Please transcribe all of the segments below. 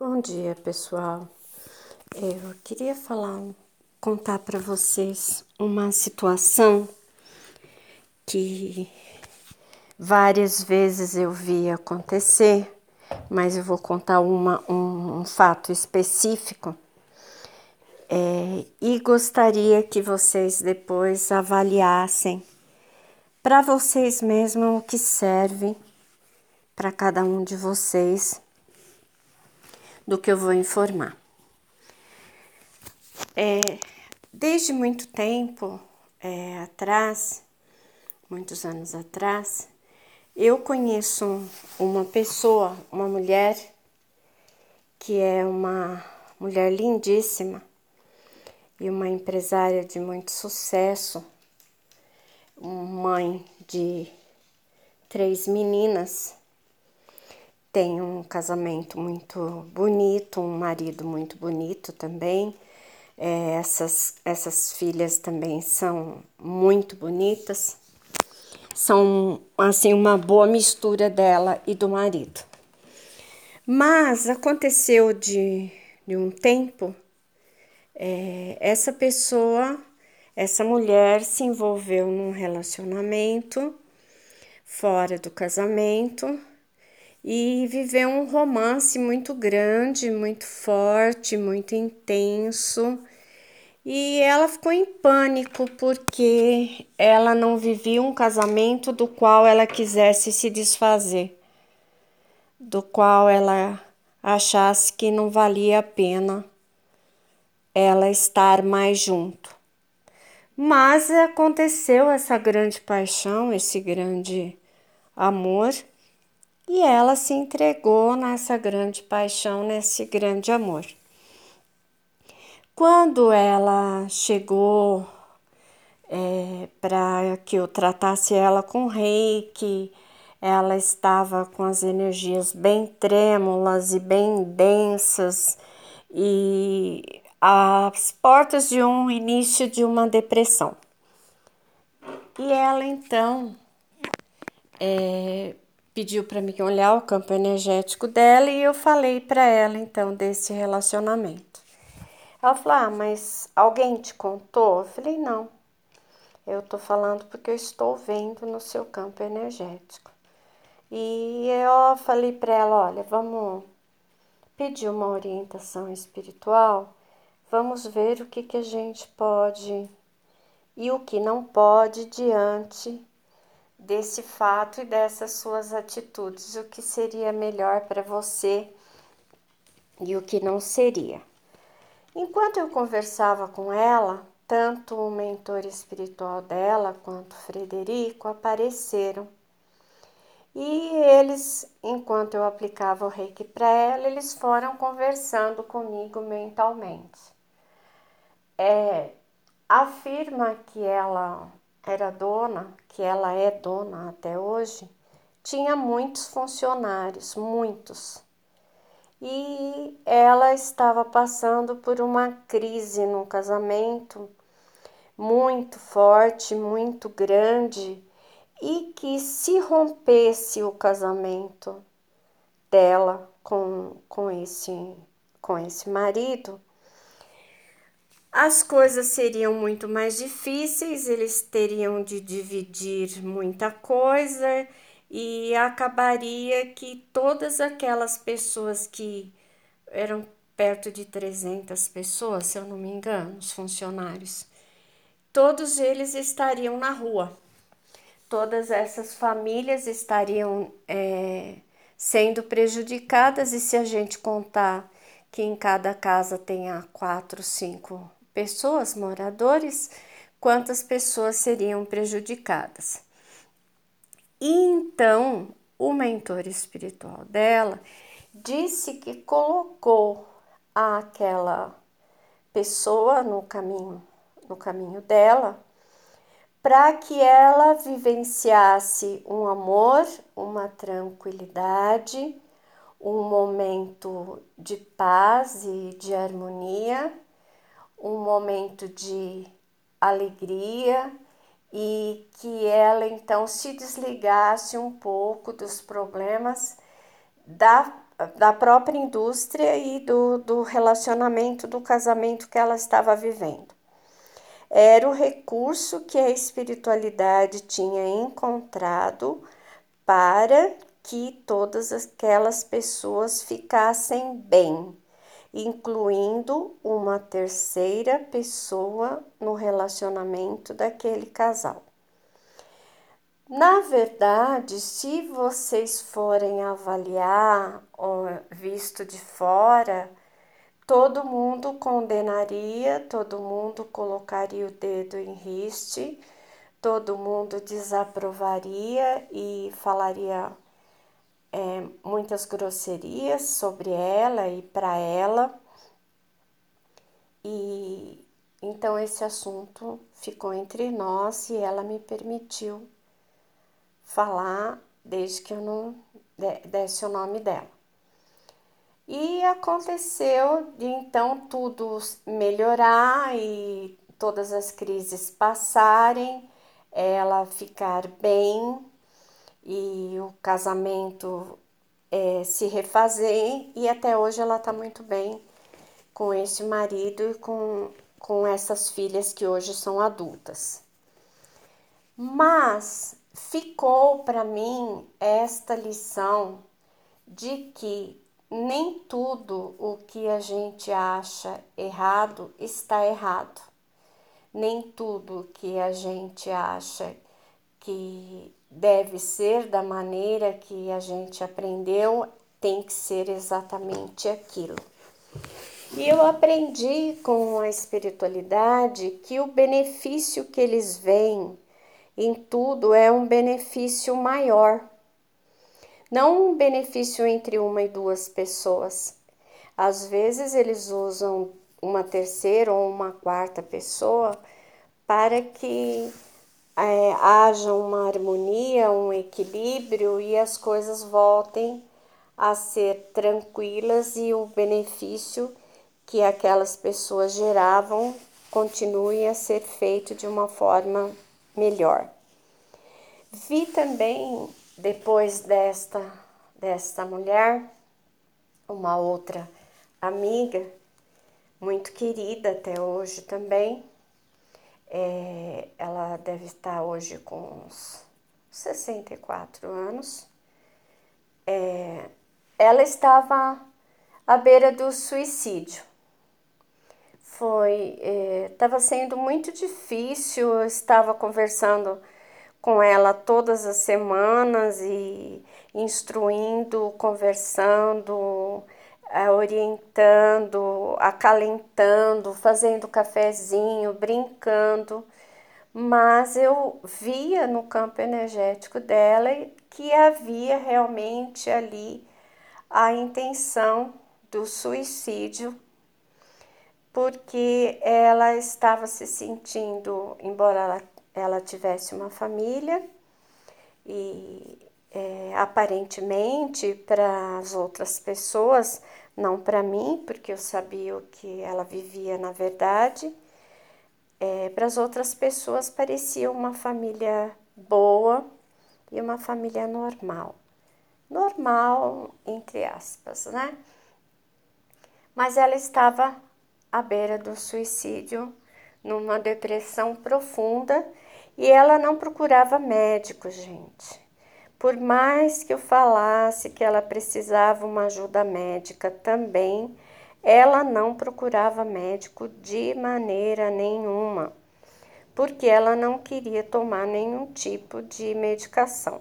Bom dia, pessoal. Eu queria falar, contar para vocês uma situação que várias vezes eu vi acontecer, mas eu vou contar uma, um, um fato específico é, e gostaria que vocês depois avaliassem para vocês mesmos o que serve para cada um de vocês do que eu vou informar. É, desde muito tempo é, atrás, muitos anos atrás, eu conheço uma pessoa, uma mulher, que é uma mulher lindíssima e uma empresária de muito sucesso, mãe de três meninas tem um casamento muito bonito, um marido muito bonito também. É, essas, essas filhas também são muito bonitas. São, assim, uma boa mistura dela e do marido. Mas aconteceu de, de um tempo, é, essa pessoa, essa mulher se envolveu num relacionamento fora do casamento e viveu um romance muito grande, muito forte, muito intenso. E ela ficou em pânico porque ela não vivia um casamento do qual ela quisesse se desfazer, do qual ela achasse que não valia a pena ela estar mais junto. Mas aconteceu essa grande paixão, esse grande amor e ela se entregou nessa grande paixão, nesse grande amor. Quando ela chegou é, para que eu tratasse ela com reiki, ela estava com as energias bem trêmulas e bem densas e as portas de um início de uma depressão. E ela então é, pediu para mim olhar o campo energético dela e eu falei para ela então desse relacionamento. Ela falou: "Ah, mas alguém te contou?" Eu falei: "Não. Eu tô falando porque eu estou vendo no seu campo energético." E eu falei para ela: "Olha, vamos pedir uma orientação espiritual. Vamos ver o que que a gente pode e o que não pode diante desse fato e dessas suas atitudes, o que seria melhor para você e o que não seria. Enquanto eu conversava com ela, tanto o mentor espiritual dela quanto Frederico apareceram. E eles, enquanto eu aplicava o reiki para ela, eles foram conversando comigo mentalmente. É, afirma que ela era dona, que ela é dona até hoje, tinha muitos funcionários, muitos. E ela estava passando por uma crise no casamento muito forte, muito grande, e que se rompesse o casamento dela com, com, esse, com esse marido, as coisas seriam muito mais difíceis, eles teriam de dividir muita coisa e acabaria que todas aquelas pessoas que eram perto de 300 pessoas, se eu não me engano, os funcionários, todos eles estariam na rua. Todas essas famílias estariam é, sendo prejudicadas, e se a gente contar que em cada casa tenha quatro, cinco pessoas, moradores, quantas pessoas seriam prejudicadas. E então, o mentor espiritual dela disse que colocou aquela pessoa no caminho, no caminho dela, para que ela vivenciasse um amor, uma tranquilidade, um momento de paz e de harmonia um momento de alegria e que ela então se desligasse um pouco dos problemas da da própria indústria e do, do relacionamento do casamento que ela estava vivendo. Era o recurso que a espiritualidade tinha encontrado para que todas aquelas pessoas ficassem bem, incluindo uma terceira pessoa no relacionamento daquele casal. Na verdade, se vocês forem avaliar visto de fora, todo mundo condenaria, todo mundo colocaria o dedo em riste, todo mundo desaprovaria e falaria é, muitas grosserias sobre ela e para ela. E então esse assunto ficou entre nós e ela me permitiu falar desde que eu não desse o nome dela. E aconteceu de então tudo melhorar e todas as crises passarem, ela ficar bem e o casamento é, se refazer, e até hoje ela está muito bem com esse marido e com, com essas filhas que hoje são adultas. Mas ficou para mim esta lição de que nem tudo o que a gente acha errado está errado. Nem tudo que a gente acha que deve ser da maneira que a gente aprendeu tem que ser exatamente aquilo. E eu aprendi com a espiritualidade que o benefício que eles veem em tudo é um benefício maior. Não um benefício entre uma e duas pessoas. Às vezes eles usam uma terceira ou uma quarta pessoa para que é, haja uma harmonia, um equilíbrio e as coisas voltem a ser tranquilas e o benefício que aquelas pessoas geravam continue a ser feito de uma forma melhor. Vi também, depois desta, desta mulher, uma outra amiga, muito querida até hoje também. É, ela deve estar hoje com uns 64 anos. É, ela estava à beira do suicídio foi estava é, sendo muito difícil eu estava conversando com ela todas as semanas e instruindo conversando é, orientando acalentando fazendo cafezinho brincando. Mas eu via no campo energético dela que havia realmente ali a intenção do suicídio porque ela estava se sentindo, embora ela, ela tivesse uma família, e é, aparentemente para as outras pessoas, não para mim, porque eu sabia o que ela vivia na verdade, é, para as outras pessoas parecia uma família boa e uma família normal. Normal, entre aspas, né? Mas ela estava à beira do suicídio, numa depressão profunda, e ela não procurava médico, gente. Por mais que eu falasse que ela precisava uma ajuda médica também, ela não procurava médico de maneira nenhuma, porque ela não queria tomar nenhum tipo de medicação.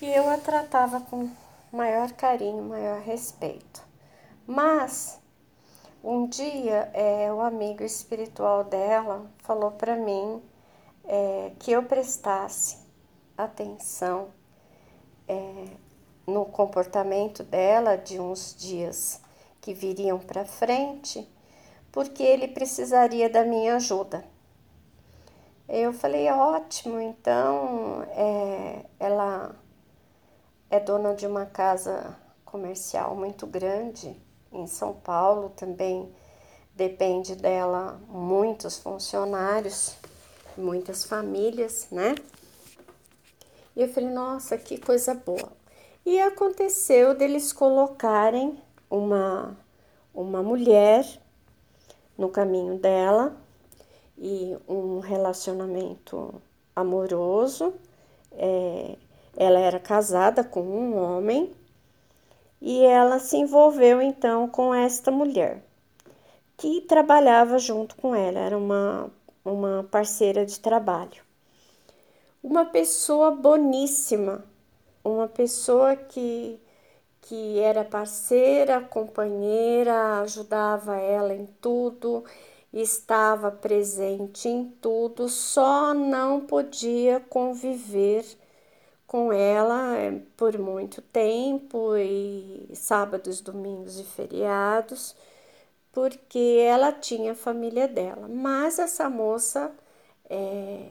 E eu a tratava com maior carinho, maior respeito. Mas um dia, é, o amigo espiritual dela falou para mim é, que eu prestasse atenção é, no comportamento dela de uns dias que viriam para frente, porque ele precisaria da minha ajuda. Eu falei, ótimo, então é, ela é dona de uma casa comercial muito grande em São Paulo também depende dela muitos funcionários, muitas famílias, né? E eu falei, nossa, que coisa boa. E aconteceu deles colocarem uma, uma mulher no caminho dela e um relacionamento amoroso. É, ela era casada com um homem e ela se envolveu então com esta mulher que trabalhava junto com ela, era uma, uma parceira de trabalho. Uma pessoa boníssima, uma pessoa que, que era parceira, companheira, ajudava ela em tudo, estava presente em tudo, só não podia conviver com ela eh, por muito tempo e sábados, domingos e feriados, porque ela tinha a família dela. Mas essa moça é,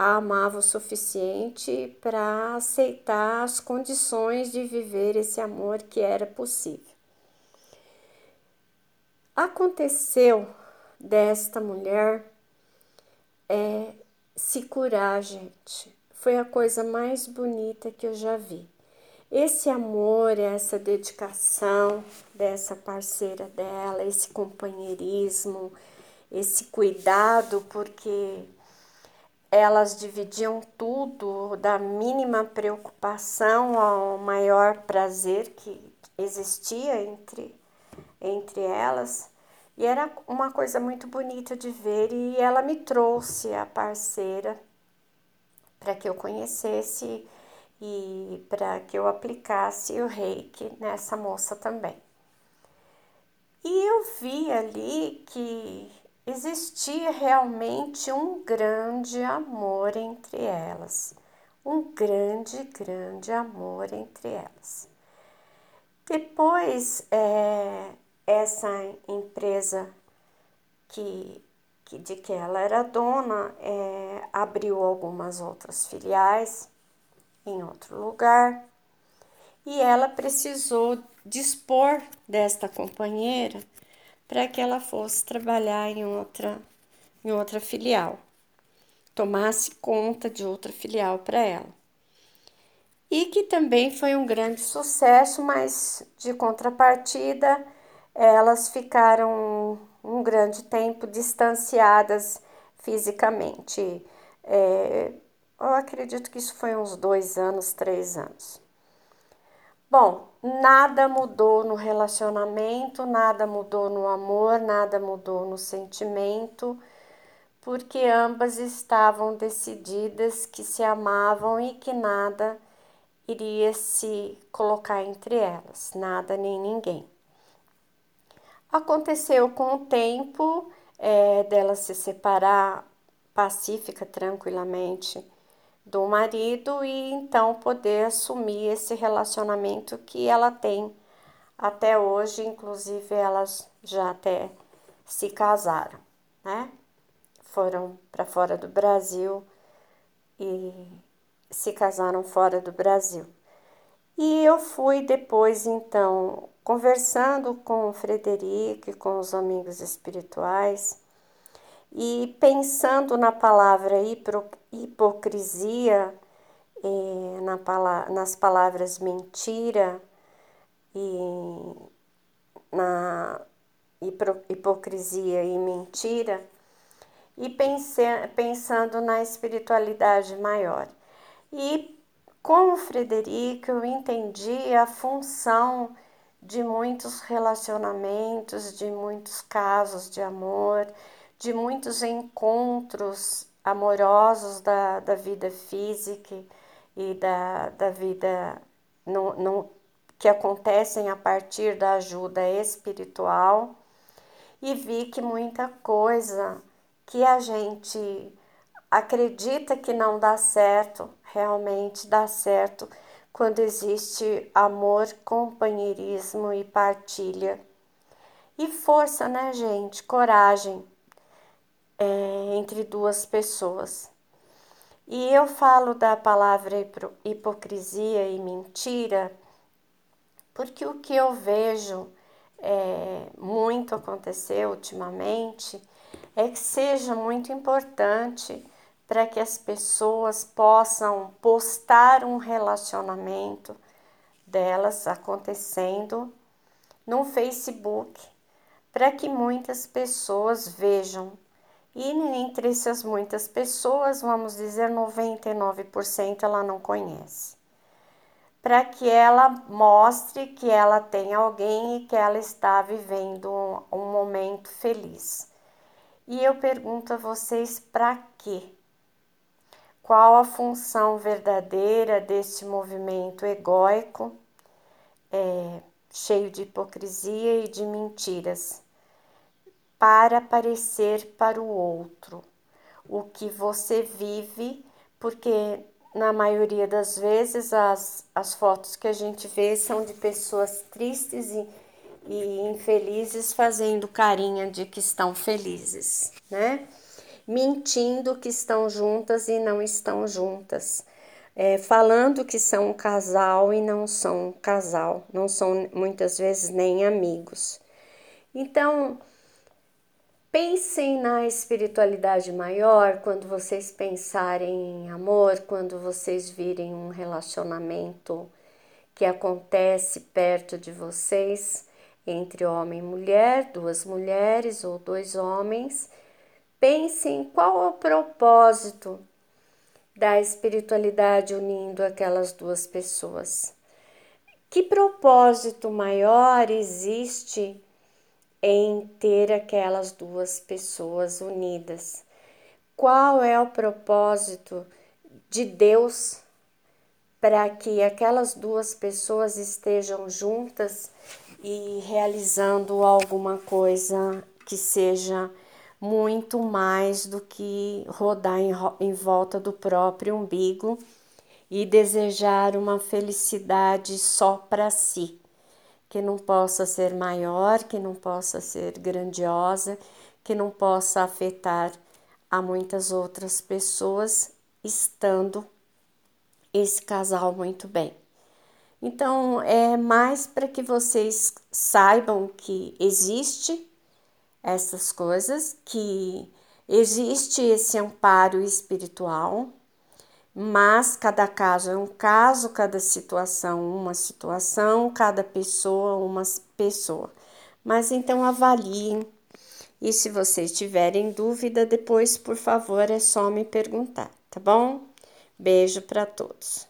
a amava o suficiente para aceitar as condições de viver esse amor que era possível. Aconteceu desta mulher é, se curar, gente. Foi a coisa mais bonita que eu já vi. Esse amor, essa dedicação dessa parceira dela, esse companheirismo, esse cuidado, porque elas dividiam tudo, da mínima preocupação ao maior prazer que existia entre, entre elas. E era uma coisa muito bonita de ver, e ela me trouxe a parceira para que eu conhecesse e para que eu aplicasse o reiki nessa moça também. E eu vi ali que existia realmente um grande amor entre elas, um grande, grande amor entre elas. Depois, é, essa empresa que, que, de que ela era dona é, abriu algumas outras filiais em outro lugar e ela precisou dispor desta companheira para que ela fosse trabalhar em outra, em outra filial, tomasse conta de outra filial para ela. E que também foi um grande sucesso, mas de contrapartida, elas ficaram um grande tempo distanciadas fisicamente. É, eu acredito que isso foi uns dois anos, três anos. Bom, nada mudou no relacionamento, nada mudou no amor, nada mudou no sentimento, porque ambas estavam decididas que se amavam e que nada iria se colocar entre elas, nada nem ninguém. Aconteceu com o tempo é, dela se separar pacífica, tranquilamente do marido e então poder assumir esse relacionamento que ela tem até hoje, inclusive elas já até se casaram, né? Foram para fora do Brasil e se casaram fora do Brasil. E eu fui depois, então, conversando com o Frederico e com os amigos espirituais, e pensando na palavra hipocrisia, eh, na, nas palavras mentira e na hipocrisia e mentira, e pense, pensando na espiritualidade maior. E com o Frederico eu entendi a função de muitos relacionamentos, de muitos casos de amor, de muitos encontros amorosos da, da vida física e da, da vida no, no, que acontecem a partir da ajuda espiritual e vi que muita coisa que a gente acredita que não dá certo, realmente dá certo quando existe amor, companheirismo e partilha. E força, né, gente? Coragem é, entre duas pessoas. E eu falo da palavra hipocrisia e mentira porque o que eu vejo é, muito acontecer ultimamente é que seja muito importante para que as pessoas possam postar um relacionamento delas acontecendo no Facebook para que muitas pessoas vejam. E entre essas muitas pessoas, vamos dizer 99% ela não conhece. Para que ela mostre que ela tem alguém e que ela está vivendo um, momento feliz. E eu pergunto a vocês para quê? Qual a função verdadeira deste movimento egóico, é, cheio de hipocrisia e de mentiras, para parecer para o outro o que você vive, porque na maioria das vezes as, as fotos que a gente vê são de pessoas tristes e, e infelizes fazendo carinha de que estão felizes, né? Mentindo que estão juntas e não estão juntas. É, falando que são um casal e não são um casal, não são muitas vezes nem amigos. Então, Pensem na espiritualidade maior quando vocês pensarem em amor, quando vocês virem um relacionamento que acontece perto de vocês entre homem e mulher, duas mulheres ou dois homens. Pensem qual é o propósito da espiritualidade unindo aquelas duas pessoas. Que propósito maior existe? Em ter aquelas duas pessoas unidas. Qual é o propósito de Deus para que aquelas duas pessoas estejam juntas e realizando alguma coisa que seja muito mais do que rodar em, em volta do próprio umbigo e desejar uma felicidade só para si que não possa ser maior, que não possa ser grandiosa, que não possa afetar a muitas outras pessoas, estando esse casal muito bem. Então, é mais para que vocês saibam que existe essas coisas, que existe esse amparo espiritual, mas cada caso é um caso, cada situação uma situação, cada pessoa uma pessoa. Mas então avaliem e se vocês tiverem dúvida depois, por favor, é só me perguntar, tá bom? Beijo para todos.